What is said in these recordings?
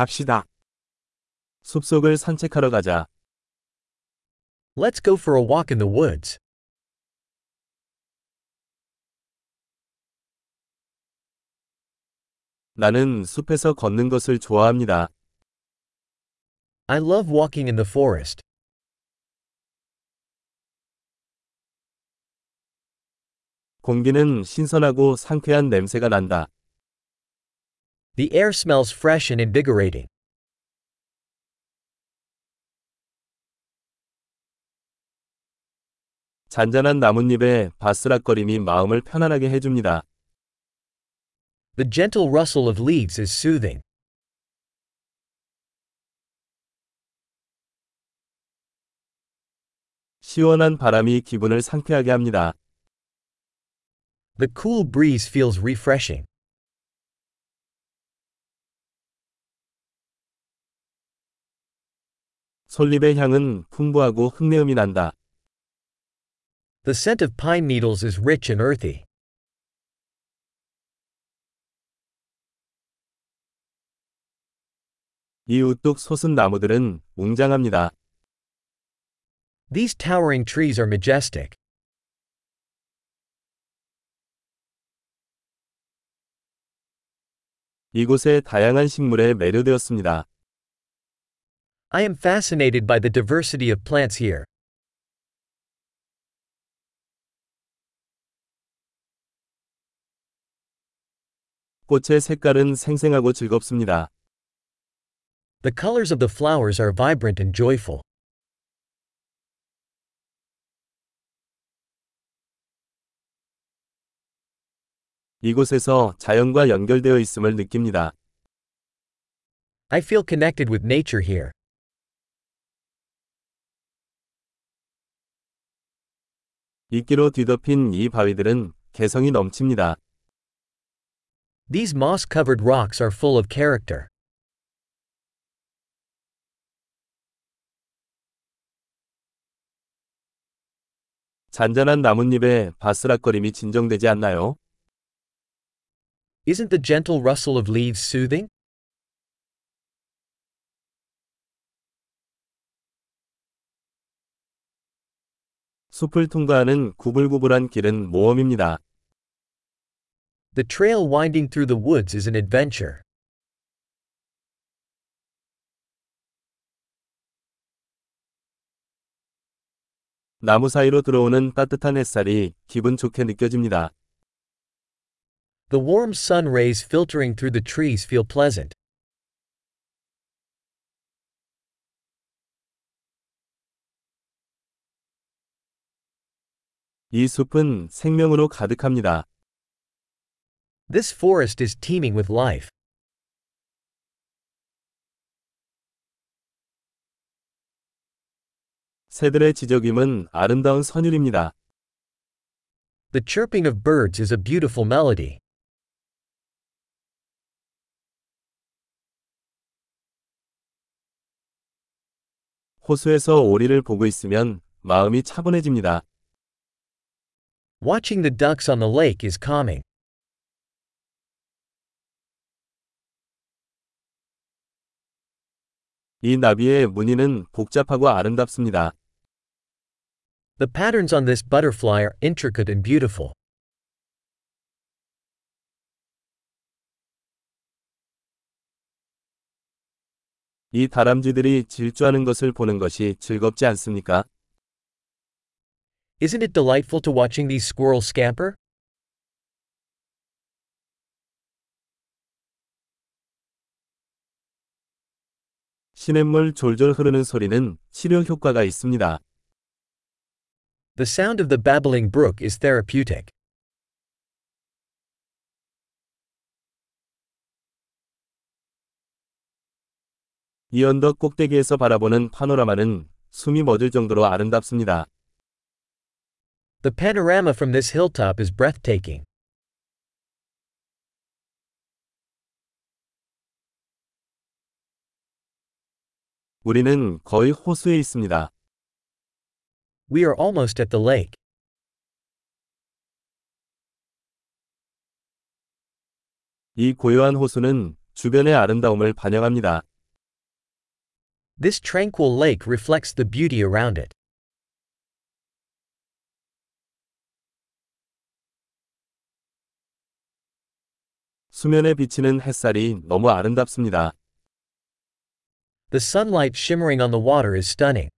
갑시다. 숲속을 산책하러 가자. Let's go for a walk in the woods. 나는 숲에서 걷는 것을 좋아합니다. I love walking in the forest. 공기는 신선하고 상쾌한 냄새가 난다. The air smells fresh and invigorating. 잔잔한 나뭇잎의 바스락거림이 마음을 편안하게 해줍니다. The gentle rustle of leaves is soothing. 시원한 바람이 기분을 상쾌하게 합니다. The cool breeze feels refreshing. 솔잎의 향은 풍부하고 흙내음이 난다. The scent of pine needles is rich and earthy. 이 우뚝 솟은 나무들은 웅장합니다. These towering trees are majestic. 이곳의 다양한 식물에 매료되었습니다. I am fascinated by the diversity of plants here. 꽃의 색깔은 생생하고 즐겁습니다. The colors of the flowers are vibrant and joyful. 이곳에서 자연과 연결되어 있음을 느낍니다. I feel connected with nature here. 이끼로 뒤덮인 이 바위들은 개성이 넘칩니다. These moss covered rocks are full of character. 잔잔한 나뭇잎의 바스락거림이 진정되지 않나요? Isn't the gentle rustle of leaves soothing? 숲을 통과하는 구불구불한 길은 모험입니다. The trail winding through the woods is an adventure. 나무 사이로 들어오는 따뜻한 햇살이 기분 좋게 느껴집니다. The warm sun rays filtering through the trees feel pleasant. 이 숲은 생명으로 가득합니다. This forest is teeming with life. 새들의 지저귀은 아름다운 선율입니다. The chirping of birds is a beautiful melody. 호수에서 오리를 보고 있으면 마음이 차분해집니다. Watching the ducks on the lake is calming. 이 나비의 무늬는 복잡하고 아름답습니다. The patterns on this butterfly are intricate and beautiful. 이 다람쥐들이 질주하는 것을 보는 것이 즐겁지 않습니까? Isn't it delightful to watching these squirrels scamper? 시냇물 졸졸 흐르는 소리는 치료 효과가 있습니다. The sound of the babbling brook is therapeutic. 이 언덕 꼭대기에서 바라보는 파노라마는 숨이 멎을 정도로 아름답습니다. The panorama from this hilltop is breathtaking. 우리는 거의 호수에 있습니다. We are almost at the lake. 이 고요한 호수는 주변의 아름다움을 반영합니다. This tranquil lake reflects the beauty around it. 수면에 비치는 햇살이 너무 아름답습니다. The sunlight shimmering on the water is stunning.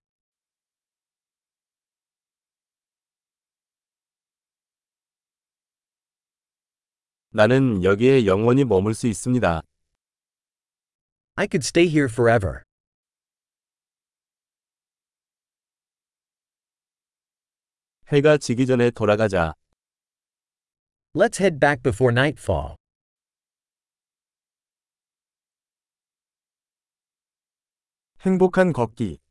나는 여기에 영원히 머물 수 있습니다. I could stay here forever. 해가 지기 전에 돌아가자. Let's head back before nightfall. 행복한 걷기.